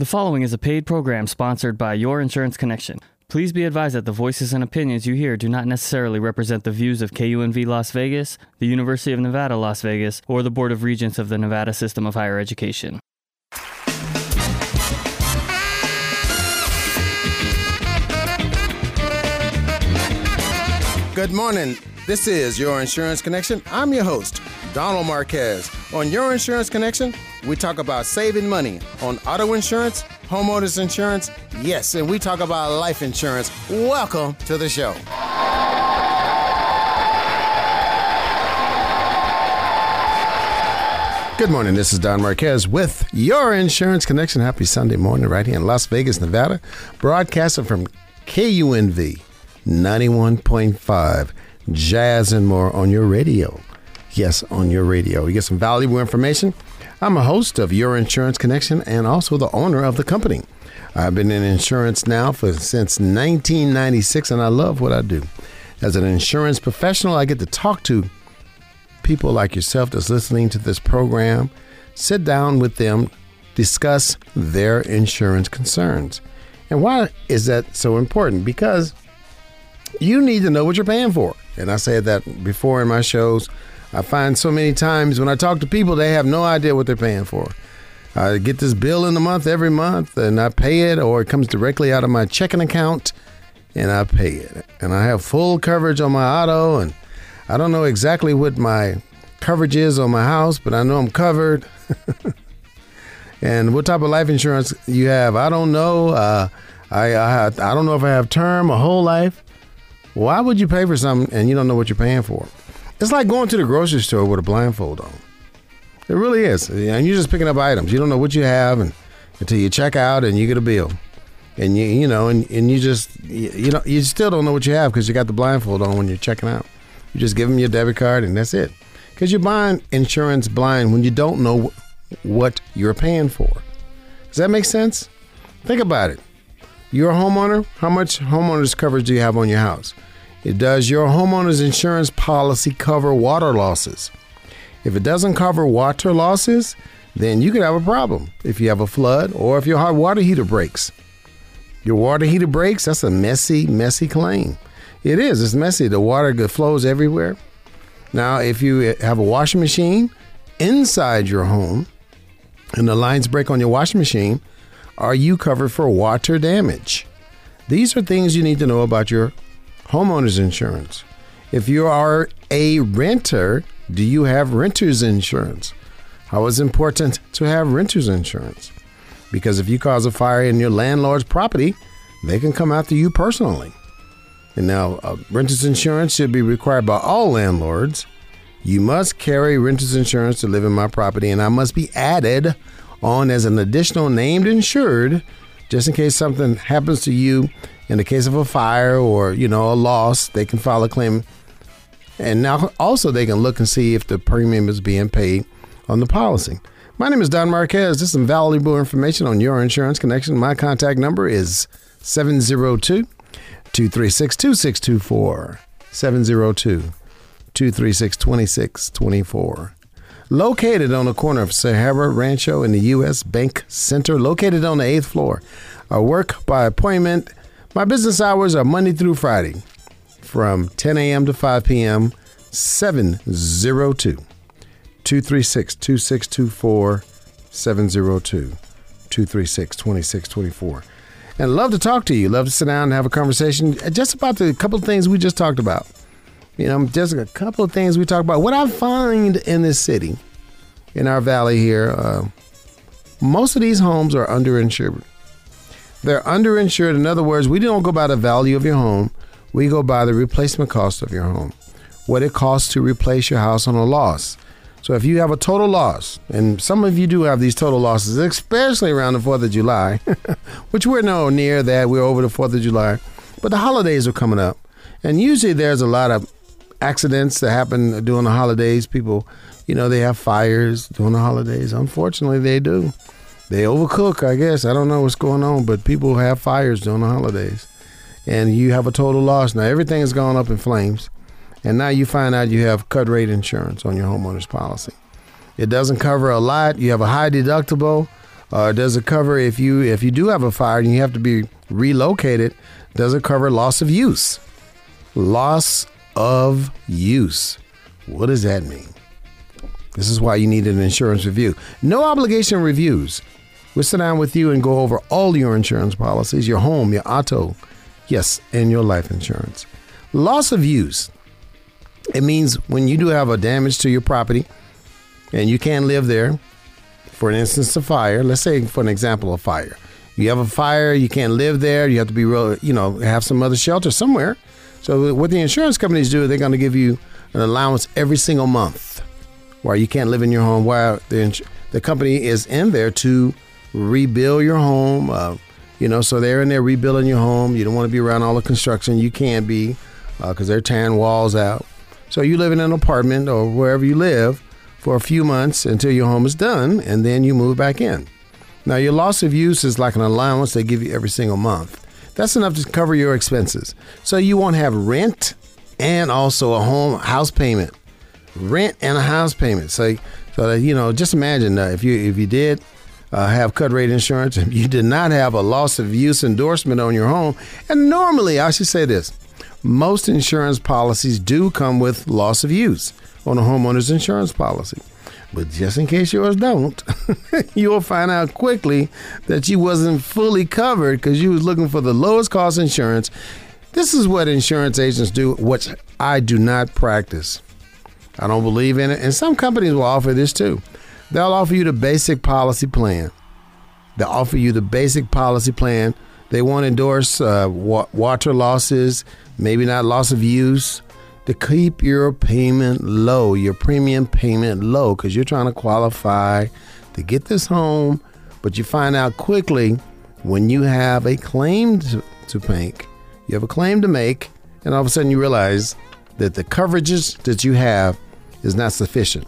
The following is a paid program sponsored by Your Insurance Connection. Please be advised that the voices and opinions you hear do not necessarily represent the views of KUNV Las Vegas, the University of Nevada, Las Vegas, or the Board of Regents of the Nevada System of Higher Education. Good morning. This is Your Insurance Connection. I'm your host, Donald Marquez. On Your Insurance Connection, we talk about saving money on auto insurance, homeowners insurance, yes, and we talk about life insurance. Welcome to the show. Good morning. This is Don Marquez with Your Insurance Connection. Happy Sunday morning, right here in Las Vegas, Nevada. Broadcasting from KUNV 91.5 Jazz and more on your radio. Yes, on your radio. You get some valuable information. I'm a host of Your Insurance Connection and also the owner of the company. I've been in insurance now for since 1996 and I love what I do. As an insurance professional, I get to talk to people like yourself that's listening to this program, sit down with them, discuss their insurance concerns. And why is that so important? Because you need to know what you're paying for. And I said that before in my shows. I find so many times when I talk to people, they have no idea what they're paying for. I get this bill in the month every month and I pay it, or it comes directly out of my checking account and I pay it. And I have full coverage on my auto, and I don't know exactly what my coverage is on my house, but I know I'm covered. and what type of life insurance you have, I don't know. Uh, I, I I don't know if I have term or whole life. Why would you pay for something and you don't know what you're paying for? It's like going to the grocery store with a blindfold on. It really is. And you're just picking up items. You don't know what you have and, until you check out and you get a bill. And you you know and, and you just you, you know you still don't know what you have because you got the blindfold on when you're checking out. You just give them your debit card and that's it. Because you're buying insurance blind when you don't know what you're paying for. Does that make sense? Think about it. You're a homeowner. How much homeowners coverage do you have on your house? It does your homeowner's insurance policy cover water losses? If it doesn't cover water losses, then you could have a problem if you have a flood or if your hot water heater breaks. Your water heater breaks, that's a messy, messy claim. It is, it's messy. The water flows everywhere. Now, if you have a washing machine inside your home and the lines break on your washing machine, are you covered for water damage? These are things you need to know about your homeowner's insurance. If you are a renter, do you have renter's insurance? How is important to have renter's insurance? Because if you cause a fire in your landlord's property, they can come after you personally. And now, uh, renter's insurance should be required by all landlords. You must carry renter's insurance to live in my property, and I must be added on as an additional named insured just in case something happens to you in the case of a fire or you know a loss they can file a claim. And now also they can look and see if the premium is being paid on the policy. My name is don marquez. This is some valuable information on your insurance connection. My contact number is 702 236 2624 702 236 2624 located on the corner of Sahara Rancho in the U.S. Bank Center, located on the eighth floor. I work by appointment. My business hours are Monday through Friday from 10 a.m. to 5 p.m. 702 236 2624 702 236 2624. And love to talk to you. Love to sit down and have a conversation just about the couple things we just talked about. You know, just a couple of things we talk about. What I find in this city, in our valley here, uh, most of these homes are underinsured. They're underinsured. In other words, we don't go by the value of your home. We go by the replacement cost of your home, what it costs to replace your house on a loss. So if you have a total loss, and some of you do have these total losses, especially around the 4th of July, which we're no near that. We're over the 4th of July. But the holidays are coming up. And usually there's a lot of accidents that happen during the holidays. People, you know, they have fires during the holidays. Unfortunately, they do they overcook, I guess. I don't know what's going on, but people have fires during the holidays. And you have a total loss. Now everything has gone up in flames. And now you find out you have cut rate insurance on your homeowner's policy. It doesn't cover a lot. You have a high deductible. Uh, does it cover if you if you do have a fire and you have to be relocated? Does it cover loss of use? Loss of use. What does that mean? This is why you need an insurance review. No obligation reviews. We'll sit down with you and go over all your insurance policies, your home, your auto, yes, and your life insurance. Loss of use. It means when you do have a damage to your property and you can't live there, for an instance, a fire, let's say for an example, a fire. You have a fire, you can't live there, you have to be real, you know, have some other shelter somewhere. So what the insurance companies do, they're going to give you an allowance every single month while you can't live in your home, while the, the company is in there to rebuild your home. Uh, you know, so they're in there rebuilding your home. You don't want to be around all the construction. You can't be because uh, they're tearing walls out. So you live in an apartment or wherever you live for a few months until your home is done, and then you move back in. Now, your loss of use is like an allowance they give you every single month. That's enough to cover your expenses. So you won't have rent and also a home house payment, rent and a house payment. So, so that you know, just imagine uh, if you if you did uh, have cut rate insurance and you did not have a loss of use endorsement on your home, and normally I should say this, most insurance policies do come with loss of use on a homeowner's insurance policy. But just in case yours don't, you'll find out quickly that you wasn't fully covered because you was looking for the lowest cost insurance. This is what insurance agents do, which I do not practice. I don't believe in it. And some companies will offer this too. They'll offer you the basic policy plan. They'll offer you the basic policy plan. They won't endorse uh, wa- water losses, maybe not loss of use, to keep your payment low, your premium payment low, because you're trying to qualify to get this home. But you find out quickly when you have a claim to, make, you have a claim to make, and all of a sudden you realize that the coverages that you have is not sufficient.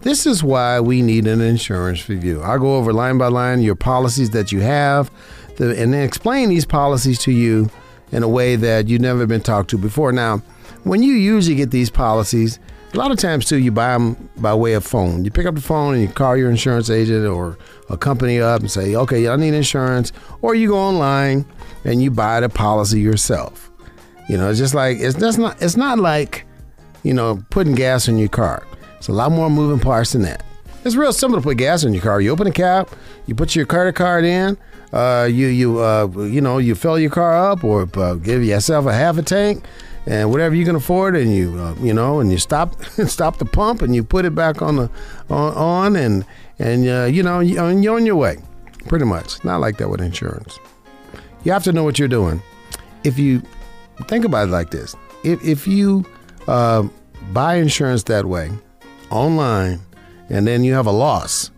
This is why we need an insurance review. I'll go over line by line your policies that you have and then explain these policies to you in a way that you've never been talked to before. Now, when you usually get these policies, a lot of times too, you buy them by way of phone. You pick up the phone and you call your insurance agent or a company up and say, "Okay, I need insurance," or you go online and you buy the policy yourself. You know, it's just like it's that's not it's not like you know putting gas in your car. It's a lot more moving parts than that. It's real simple to put gas in your car. You open the cap, you put your credit card in, uh, you you uh, you know you fill your car up or uh, give yourself a half a tank and whatever you can afford, and you uh, you know, and you stop stop the pump and you put it back on the on, on and and uh, you know and you're on your way, pretty much. Not like that with insurance. You have to know what you're doing. If you think about it like this, if if you uh, buy insurance that way online, and then you have a loss,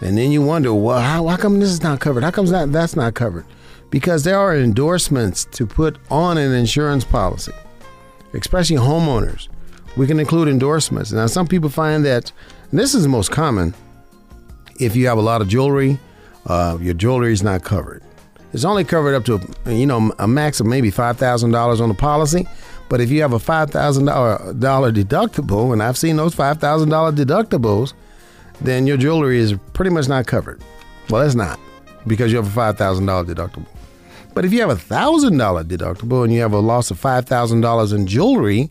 and then you wonder, well, how, how come this is not covered? How come that that's not covered? Because there are endorsements to put on an insurance policy especially homeowners. We can include endorsements. Now, some people find that this is the most common. If you have a lot of jewelry, uh, your jewelry is not covered. It's only covered up to you know a max of maybe five thousand dollars on the policy. But if you have a five thousand dollar deductible, and I've seen those five thousand dollar deductibles, then your jewelry is pretty much not covered. Well, it's not because you have a five thousand dollar deductible. But if you have a thousand dollar deductible and you have a loss of five thousand dollars in jewelry,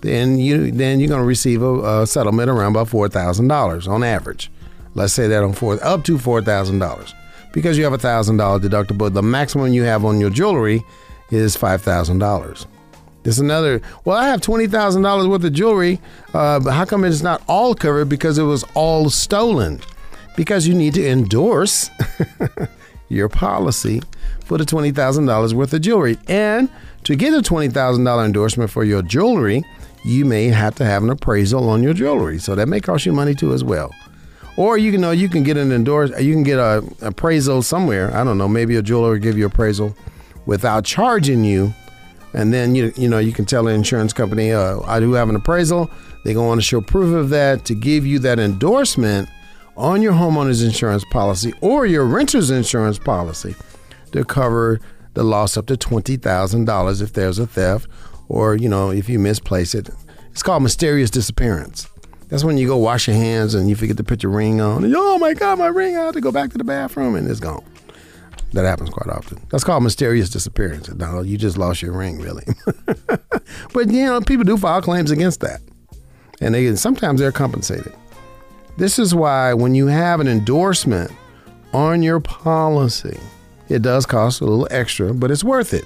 then you then you're going to receive a, a, settlement around about four thousand dollars on average. Let's say that on four up to four thousand dollars because you have a thousand dollar deductible. The maximum you have on your jewelry is five thousand dollars. There's another. Well, I have twenty thousand dollars worth of jewelry, uh, but how come it's not all covered? Because it was all stolen. Because you need to endorse your policy for the $20,000 worth of jewelry. And to get a $20,000 endorsement for your jewelry, you may have to have an appraisal on your jewelry. So that may cost you money too as well. Or you can know you can get an endorse you can get a appraisal somewhere. I don't know, maybe a jeweler will give you appraisal without charging you. And then you you know you can tell the insurance company, uh, I do have an appraisal. They're going to want to show proof of that to give you that endorsement on your homeowner's insurance policy or your renter's insurance policy to cover the loss up to $20,000 if there's a theft or, you know, if you misplace it. It's called mysterious disappearance. That's when you go wash your hands and you forget to put your ring on. And, oh my God, my ring! I have to go back to the bathroom and it's gone. That happens quite often. That's called mysterious disappearance. No, you just lost your ring, really. but you know, people do file claims against that, and they sometimes they're compensated. This is why when you have an endorsement on your policy, it does cost a little extra, but it's worth it.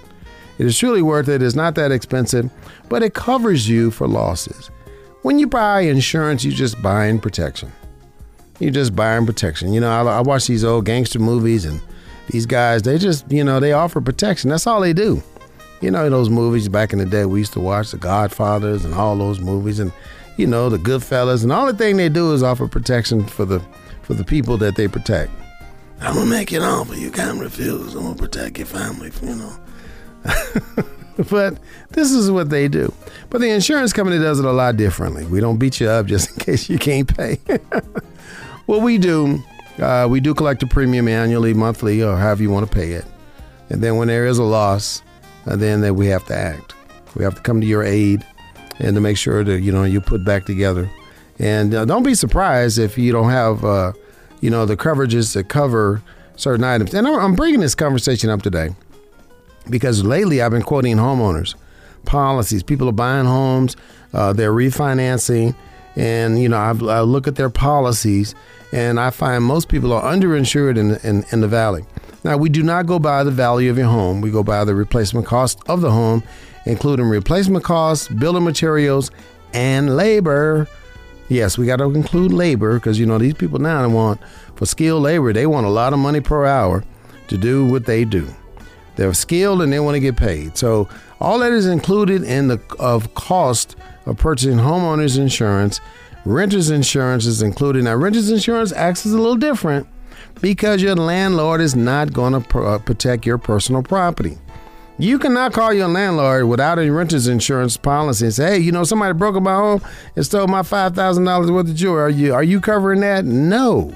It is truly worth it. It's not that expensive, but it covers you for losses. When you buy insurance, you're just buying protection. You're just buying protection. You know, I, I watch these old gangster movies and these guys, they just, you know, they offer protection. That's all they do. You know, those movies back in the day we used to watch, The Godfathers and all those movies, and you know, the Goodfellas, and all the thing they do is offer protection for the for the people that they protect. I'm gonna make it offer you can't refuse. I'm gonna protect your family, you know. but this is what they do. But the insurance company does it a lot differently. We don't beat you up just in case you can't pay. what we do uh, we do collect a premium annually, monthly, or however you want to pay it. And then when there is a loss, uh, then that we have to act. We have to come to your aid and to make sure that you know you put back together. And uh, don't be surprised if you don't have uh, you know the coverages to cover certain items. And I'm bringing this conversation up today because lately I've been quoting homeowners policies. People are buying homes, uh, they're refinancing, and you know I've, I look at their policies and I find most people are underinsured in, in, in the valley. Now, we do not go by the value of your home, we go by the replacement cost of the home, including replacement costs, building materials, and labor. Yes, we got to include labor because you know these people now want for skilled labor. They want a lot of money per hour to do what they do. They're skilled and they want to get paid. So all that is included in the of cost of purchasing homeowners insurance Renter's insurance is included. Now, renter's insurance acts as a little different because your landlord is not going to pr- uh, protect your personal property. You cannot call your landlord without a renter's insurance policy and say, "Hey, you know somebody broke my home and stole my five thousand dollars worth of jewelry. Are you are you covering that?" No,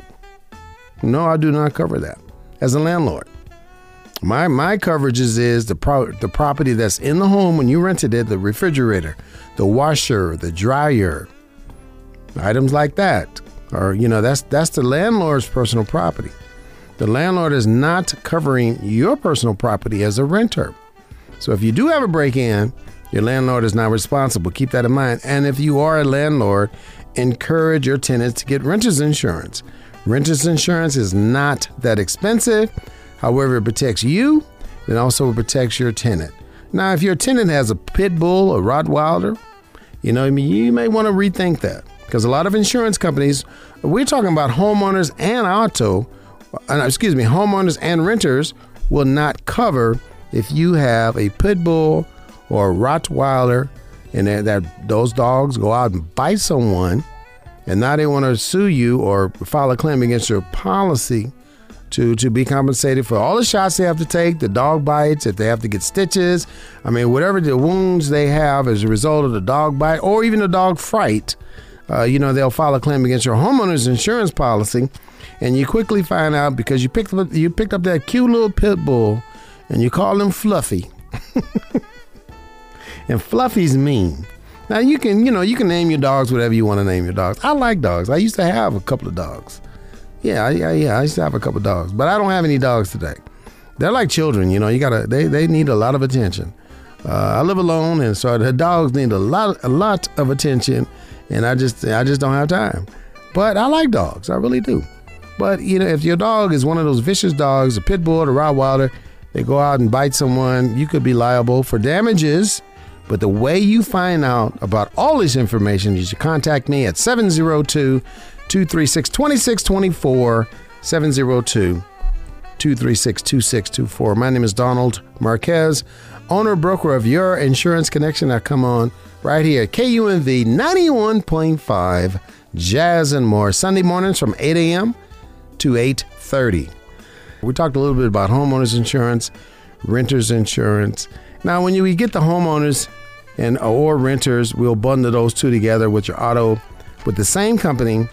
no, I do not cover that as a landlord. My my coverages is the pro- the property that's in the home when you rented it, the refrigerator, the washer, the dryer, items like that or you know that's that's the landlord's personal property the landlord is not covering your personal property as a renter so if you do have a break-in your landlord is not responsible. Keep that in mind. And if you are a landlord encourage your tenants to get renters insurance. Renters insurance is not that expensive. However it protects you and also protects your tenant. Now if your tenant has a pit bull or rottweiler you know I mean, you may want to rethink that because a lot of insurance companies, we're talking about homeowners and auto, uh, excuse me, homeowners and renters will not cover if you have a pit bull or a Rottweiler and that, that those dogs go out and bite someone and now they want to sue you or file a claim against your policy to to be compensated for all the shots they have to take, the dog bites, if they have to get stitches, I mean whatever the wounds they have as a result of the dog bite or even the dog fright uh, you know, they'll file a claim against your homeowner's insurance policy, and you quickly find out because you picked up you picked up that cute little pit bull, and you call him Fluffy, and Fluffy's mean. Now you can you know you can name your dogs whatever you want to name your dogs. I like dogs. I used to have a couple of dogs. Yeah, yeah, yeah. I used to have a couple of dogs, but I don't have any dogs today. They're like children, you know. You gotta they they need a lot of attention. Uh, I live alone, and so the dogs need a lot a lot of attention and I just I just don't have time. But I like dogs, I really do. But you know, if your dog is one of those vicious dogs, a pit bull, a Rottweiler, they go out and bite someone, you could be liable for damages. But the way you find out about all this information is you contact me at 702 236 2624 702 236 2624. My name is Donald Marquez, owner broker of Your Insurance Connection. I come on right here at KUNV 91.5 Jazz and More Sunday mornings from 8 a.m. to 8:30. We talked a little bit about homeowners insurance, renters insurance. Now, when you get the homeowners and or renters, we'll bundle those two together with your auto with the same company,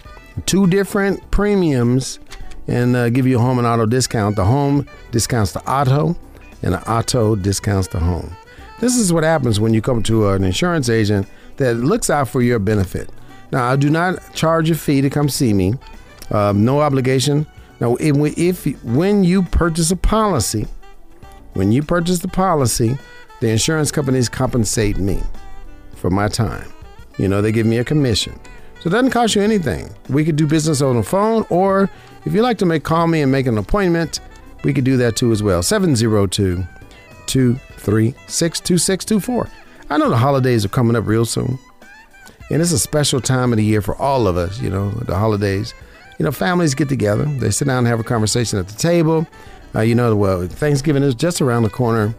two different premiums, and uh, give you a home and auto discount. The home discounts the auto, and the auto discounts the home. This is what happens when you come to an insurance agent that looks out for your benefit. Now, I do not charge a fee to come see me. Um, no obligation. Now, if, when you purchase a policy, when you purchase the policy, the insurance companies compensate me for my time. You know, they give me a commission. So it doesn't cost you anything. We could do business on the phone, or if you like to make call me and make an appointment, we could do that too as well. 702 236 2624. I know the holidays are coming up real soon. And it's a special time of the year for all of us, you know, the holidays. You know, families get together, they sit down and have a conversation at the table. Uh, you know, well, Thanksgiving is just around the corner.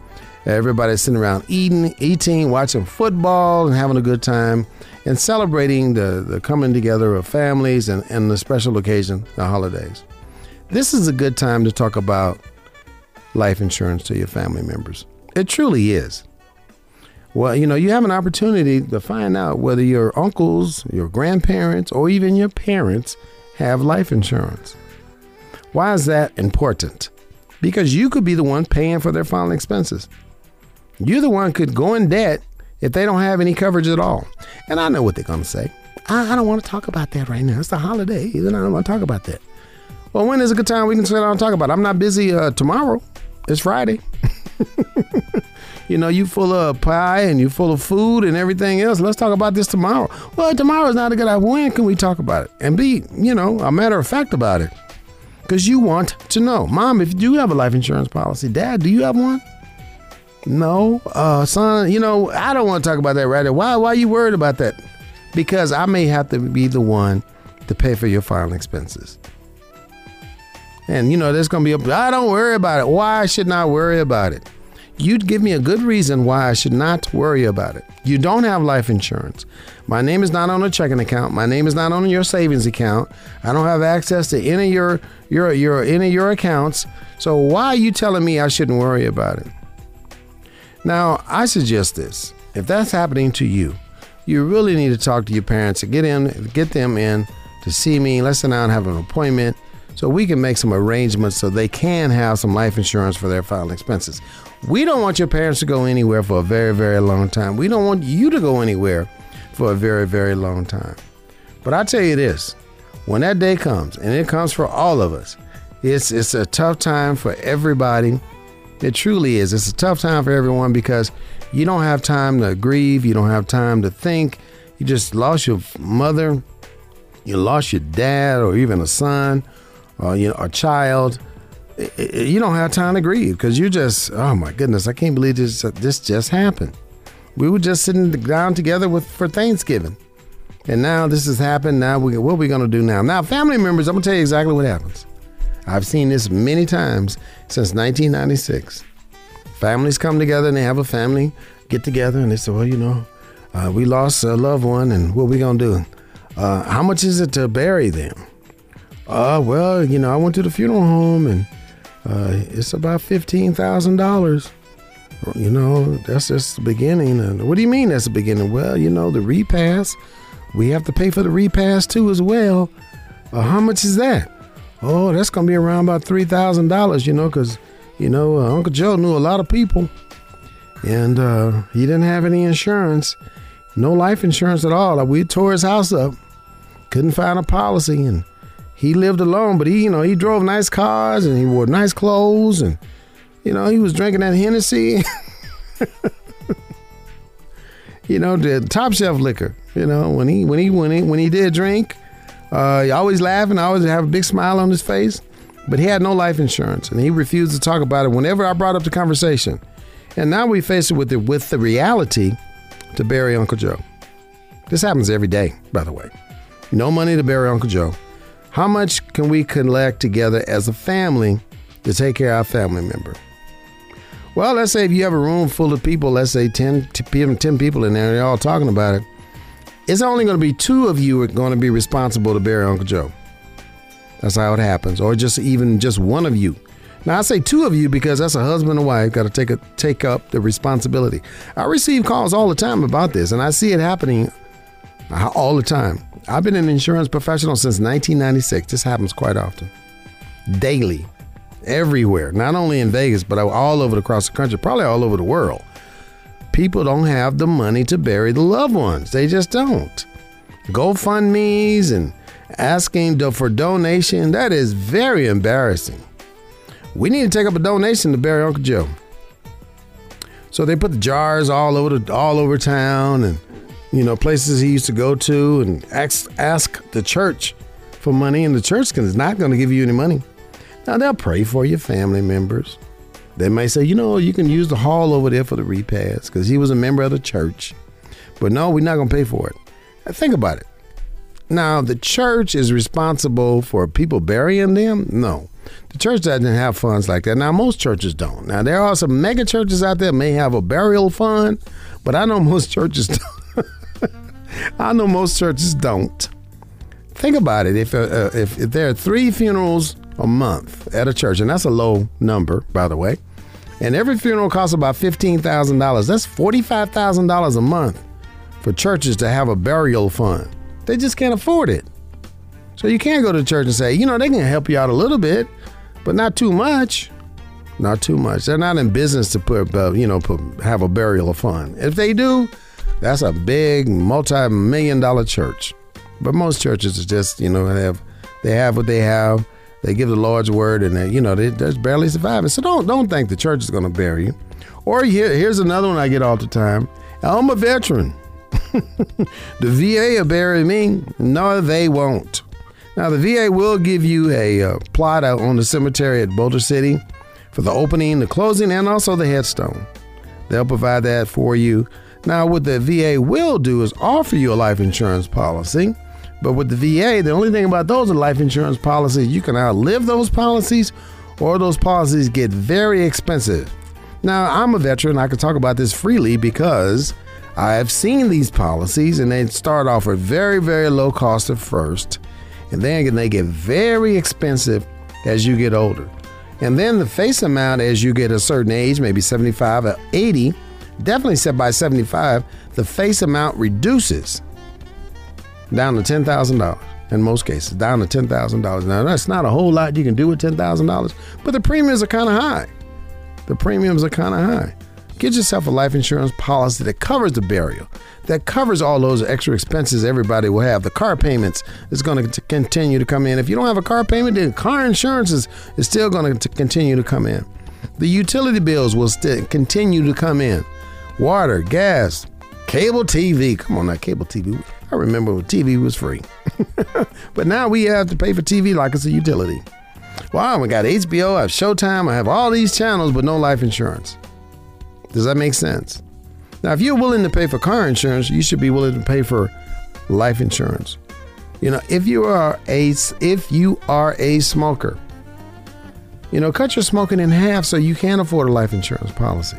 Everybody's sitting around eating, eating, watching football, and having a good time, and celebrating the, the coming together of families and, and the special occasion, the holidays. This is a good time to talk about life insurance to your family members. It truly is. Well, you know, you have an opportunity to find out whether your uncles, your grandparents, or even your parents have life insurance. Why is that important? Because you could be the one paying for their final expenses. You're the one could go in debt if they don't have any coverage at all. And I know what they're going to say. I, I, don't want to talk about that right now. It's the holiday, and I don't want to talk about that. Well, when is a good time we can sit down and talk about it? I'm not busy uh, tomorrow. It's Friday. you know, you full of pie and you full of food and everything else. Let's talk about this tomorrow. Well, tomorrow is not a good idea. When can we talk about it? And be, you know, a matter of fact about it. Because you want to know. Mom, if you do have a life insurance policy, Dad, do you have one? No. Uh, son, you know, I don't want to talk about that right now. Why, why are you worried about that? Because I may have to be the one to pay for your final expenses. And, you know, there's to be a, I don't worry about it. Why I should not worry about it? You'd give me a good reason why I should not worry about it. You don't have life insurance. My name is not on a checking account. My name is not on your savings account. I don't have access to any of your your your any of your accounts. So why are you telling me I shouldn't worry about it? Now, I suggest this. If that's happening to you, you really need to talk to your parents and get in get them in to see me. Let's sit down and have an appointment so we can make some arrangements so they can have some life insurance for their final expenses. We don't want your parents to go anywhere for a very, very long time. We don't want you to go anywhere for a very, very long time. But I tell you this when that day comes, and it comes for all of us, it's, it's a tough time for everybody. It truly is. It's a tough time for everyone because you don't have time to grieve, you don't have time to think. You just lost your mother, you lost your dad, or even a son, or you know, a child you don't have time to grieve because you just, oh my goodness, I can't believe this, this just happened. We were just sitting down together with for Thanksgiving. And now this has happened. Now we, what are we going to do now? Now, family members, I'm going to tell you exactly what happens. I've seen this many times since 1996. Families come together and they have a family get together and they say, well, you know, uh, we lost a loved one and what are we going to do? Uh, how much is it to bury them? Uh, well, you know, I went to the funeral home and uh, it's about fifteen thousand dollars. You know, that's just the beginning. And what do you mean that's the beginning? Well, you know, the repast, we have to pay for the repast too as well. Uh, how much is that? Oh, that's gonna be around about three thousand dollars. You know, because you know uh, Uncle Joe knew a lot of people, and uh, he didn't have any insurance, no life insurance at all. We tore his house up, couldn't find a policy, and he lived alone, but he, you know, he drove nice cars and he wore nice clothes and, you know, he was drinking that Hennessy. you know, the top shelf liquor. You know, when he when he when he when he did drink, uh, he always laughing, always have a big smile on his face. But he had no life insurance, and he refused to talk about it whenever I brought up the conversation. And now we face it with the with the reality to bury Uncle Joe. This happens every day, by the way. No money to bury Uncle Joe. How much can we collect together as a family to take care of our family member? Well, let's say if you have a room full of people, let's say 10, 10 people in there, they're all talking about it. It's only going to be two of you are going to be responsible to bury Uncle Joe. That's how it happens, or just even just one of you. Now I say two of you because that's a husband and wife got to take a, take up the responsibility. I receive calls all the time about this, and I see it happening uh, all the time. I've been an insurance professional since 1996. This happens quite often. Daily. Everywhere. Not only in Vegas, but all over across the country, probably all over the world. People don't have the money to bury the loved ones. They just don't. GoFundMe's and asking for donation. That is very embarrassing. We need to take up a donation to bury Uncle Joe. So they put the jars all over the, all over town and you know places he used to go to and ask ask the church for money and the church is not going to give you any money. Now they'll pray for your family members. They may say, you know, you can use the hall over there for the repast because he was a member of the church. But no, we're not going to pay for it. Now, think about it. Now, the church is responsible for people burying them? No. The church doesn't have funds like that. Now, most churches don't. Now, there are some mega churches out there may have a burial fund, but I know most churches don't. I know most churches don't. Think about it. If, uh, uh, if, if there are three funerals a month at a church, and that's a low number, by the way, and every funeral costs about $15,000, that's $45,000 a month for churches to have a burial fund. They just can't afford it. So you can't go to church and say, you know, they can help you out a little bit, but not too much. Not too much. They're not in business to put, uh, you know, put, have a burial fund. If they do, that's a big multi-million dollar church. But most churches are just, you know, they have they have what they have. They give the Lord's word, and they, you know, they, they're barely surviving. So don't don't think the church is going to bury you. Or here, here's another one I get all the time. I'm a veteran. the VA will bury me. No, they won't. Now, the VA will give you a uh, plot out on the cemetery at Boulder City for the opening, the closing, and also the headstone. They'll provide that for you. Now, what the VA will do is offer you a life insurance policy. But with the VA, the only thing about those are life insurance policies, you can outlive those policies or those policies get very expensive. Now, I'm a veteran. I can talk about this freely because I've seen these policies and they start off at very, very low cost at first, and then they get very expensive as you get older. And then the face amount as you get a certain age, maybe 75 or 80, definitely set by 75, the face amount reduces down to $10,000 in most cases, down to $10,000. Now, that's not a whole lot you can do with $10,000, but the premiums are kind of high. The premiums are kind of high. Get yourself a life insurance policy that covers the burial, that covers all those extra expenses everybody will have. The car payments is going to continue to come in. If you don't have a car payment, then car insurance is, is still going to continue to come in. The utility bills will continue to come in. Water, gas, cable TV. Come on now, cable TV. I remember TV was free. but now we have to pay for TV like it's a utility. Wow, we got HBO, I have Showtime, I have all these channels, but no life insurance. Does that make sense? Now, if you're willing to pay for car insurance, you should be willing to pay for life insurance. You know, if you are a if you are a smoker, you know, cut your smoking in half so you can afford a life insurance policy.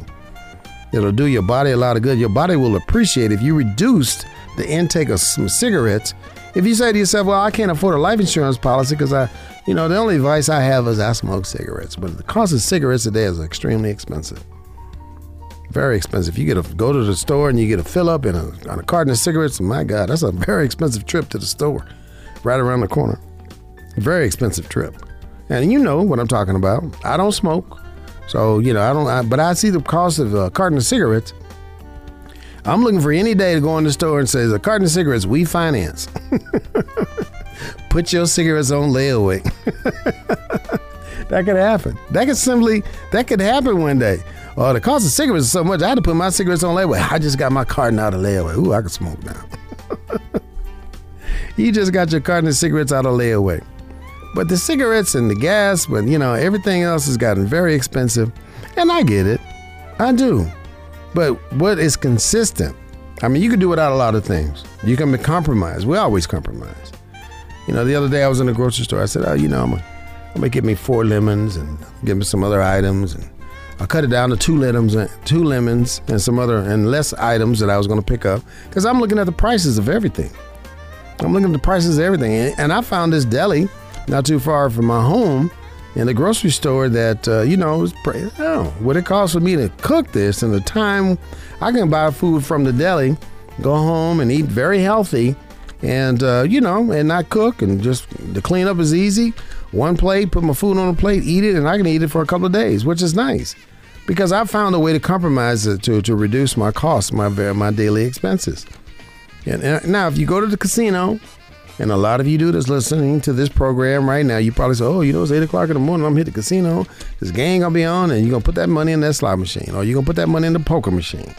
It'll do your body a lot of good. Your body will appreciate if you reduced the intake of some cigarettes. If you say to yourself, "Well, I can't afford a life insurance policy because I, you know, the only advice I have is I smoke cigarettes," but the cost of cigarettes today is extremely expensive. Very expensive. You get a go to the store and you get a fill up and a, on a carton of cigarettes. My God, that's a very expensive trip to the store, right around the corner. Very expensive trip. And you know what I'm talking about. I don't smoke, so you know I don't. I, but I see the cost of a carton of cigarettes. I'm looking for any day to go in the store and say, "A carton of cigarettes we finance." Put your cigarettes on layaway. that could happen. That could simply that could happen one day. Oh, the cost of cigarettes is so much. I had to put my cigarettes on layaway. I just got my carton out of layaway. Ooh, I can smoke now. you just got your carton of cigarettes out of layaway. But the cigarettes and the gas, but you know, everything else has gotten very expensive. And I get it. I do. But what is consistent? I mean, you can do without a lot of things. You can be compromised. We always compromise. You know, the other day I was in the grocery store. I said, oh, you know, I'm gonna, get me four lemons and give me some other items and I cut it down to two lemons, and, two lemons, and some other and less items that I was going to pick up because I'm looking at the prices of everything. I'm looking at the prices of everything, and I found this deli not too far from my home in the grocery store that uh, you know was know, what it costs for me to cook this and the time I can buy food from the deli, go home and eat very healthy, and uh, you know, and not cook and just the cleanup is easy. One plate, put my food on a plate, eat it, and I can eat it for a couple of days, which is nice because I found a way to compromise it to, to reduce my costs, my my daily expenses. And, and now, if you go to the casino, and a lot of you do listening to this program right now, you probably say, "Oh, you know, it's eight o'clock in the morning. I'm hit the casino. This game gonna be on, and you're gonna put that money in that slot machine, or you're gonna put that money in the poker machine."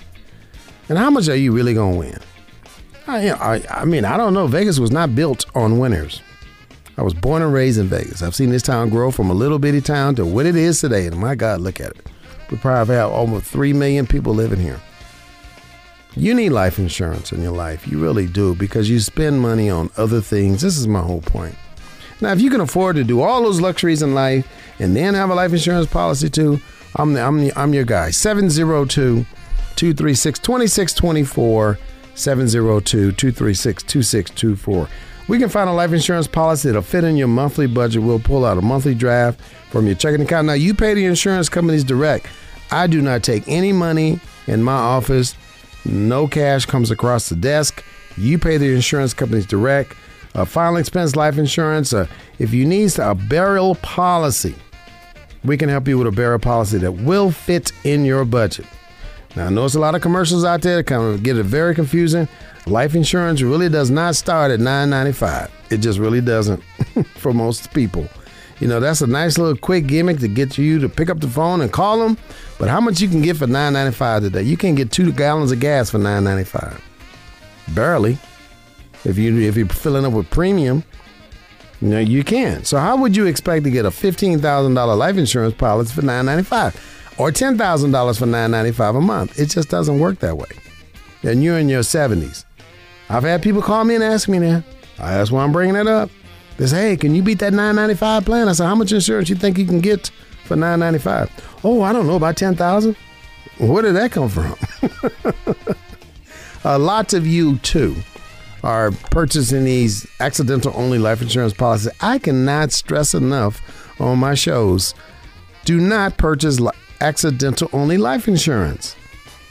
And how much are you really gonna win? I, I, I mean, I don't know. Vegas was not built on winners. I was born and raised in Vegas. I've seen this town grow from a little bitty town to what it is today. And my God, look at it. We probably have almost 3 million people living here. You need life insurance in your life. You really do because you spend money on other things. This is my whole point. Now, if you can afford to do all those luxuries in life and then have a life insurance policy too, I'm, the, I'm, the, I'm your guy. 702 236 2624. 702 236 2624. We can find a life insurance policy that'll fit in your monthly budget. We'll pull out a monthly draft from your checking account. Now, you pay the insurance companies direct. I do not take any money in my office. No cash comes across the desk. You pay the insurance companies direct. A final expense life insurance. Uh, if you need a burial policy, we can help you with a burial policy that will fit in your budget. Now, I know there's a lot of commercials out there that kind of get it very confusing. Life insurance really does not start at $9.95. It just really doesn't for most people. You know, that's a nice little quick gimmick to get you to pick up the phone and call them. But how much you can get for $9.95 today? You can get two gallons of gas for $9.95. Barely. If you if you're filling up with premium, you know, you can. So how would you expect to get a $15,000 life insurance policy for $9.95? or $10,000 for $9.95 a month. It just doesn't work that way. And you're in your 70s. I've had people call me and ask me that. That's why I'm bringing it up. They hey, can you beat that $9.95 plan? I said, how much insurance you think you can get for $9.95? Oh, I don't know, about 10000 Where did that come from? uh, lots of you, too, are purchasing these accidental only life insurance policies. I cannot stress enough on my shows do not purchase accidental only life insurance.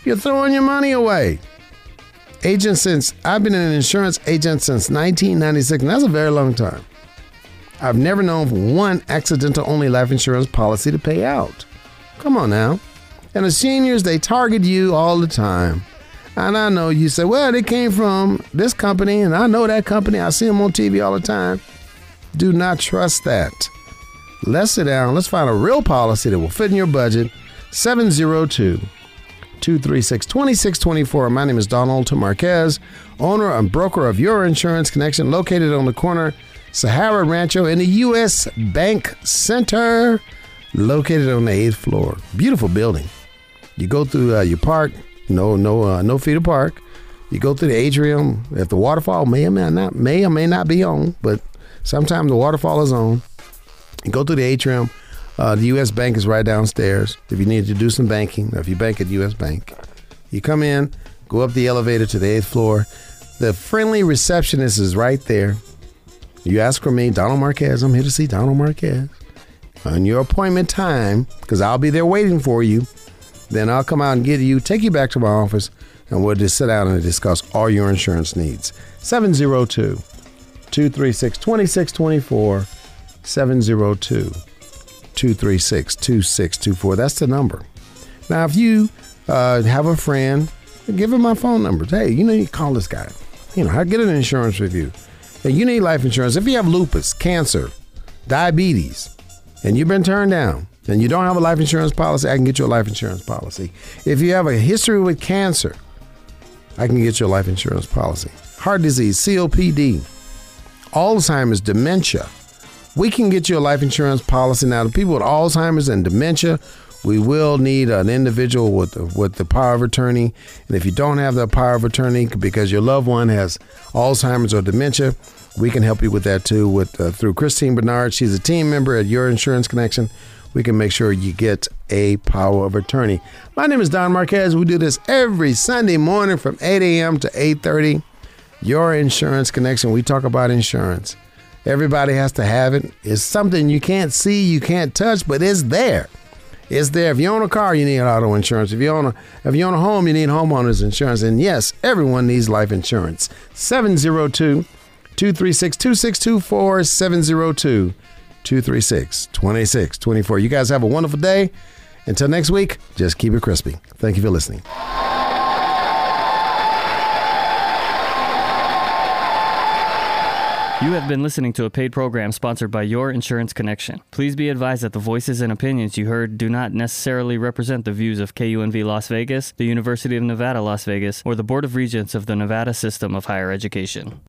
You're throwing your money away. Agent since I've been an insurance agent since 1996, and that's a very long time. I've never known of one accidental only life insurance policy to pay out. Come on now. And the seniors, they target you all the time. And I know you say, well, they came from this company, and I know that company. I see them on TV all the time. Do not trust that. Let's sit down. Let's find a real policy that will fit in your budget 702 236 2624. My name is Donald Marquez, owner and broker of Your Insurance Connection, located on the corner Sahara Rancho in the U.S. Bank Center, located on the eighth floor. Beautiful building. You go through uh, your park, no no uh, no fee to park. You go through the atrium. If the waterfall may or may not may or may not be on, but sometimes the waterfall is on. You go through the atrium uh, the U.S. Bank is right downstairs. If you need to do some banking, or if you bank at U.S. Bank, you come in, go up the elevator to the eighth floor. The friendly receptionist is right there. You ask for me, Donald Marquez. I'm here to see Donald Marquez. On your appointment time, because I'll be there waiting for you, then I'll come out and get you, take you back to my office, and we'll just sit down and discuss all your insurance needs. 702 236 2624. 702 236 2624. That's the number. Now, if you uh, have a friend, give him my phone number. Hey, you know, you call this guy. You know, I get an insurance review. And you need life insurance. If you have lupus, cancer, diabetes, and you've been turned down, and you don't have a life insurance policy, I can get you a life insurance policy. If you have a history with cancer, I can get you a life insurance policy. Heart disease, COPD, Alzheimer's, dementia, we can get you a life insurance policy. Now, the people with Alzheimer's and dementia, we will need an individual with with the power of attorney. And if you don't have the power of attorney because your loved one has Alzheimer's or dementia, we can help you with that too. With uh, through Christine Bernard, she's a team member at Your Insurance Connection. We can make sure you get a power of attorney. My name is Don Marquez. We do this every Sunday morning from 8 a.m. to 8:30. Your Insurance Connection. We talk about insurance. Everybody has to have it. It's something you can't see, you can't touch, but it's there. It's there. If you own a car, you need auto insurance. If you own a if you own a home, you need homeowners insurance. And yes, everyone needs life insurance. 702 236 2624 702 236 2624. You guys have a wonderful day. Until next week, just keep it crispy. Thank you for listening. You have been listening to a paid program sponsored by Your Insurance Connection. Please be advised that the voices and opinions you heard do not necessarily represent the views of KUNV Las Vegas, the University of Nevada, Las Vegas, or the Board of Regents of the Nevada System of Higher Education.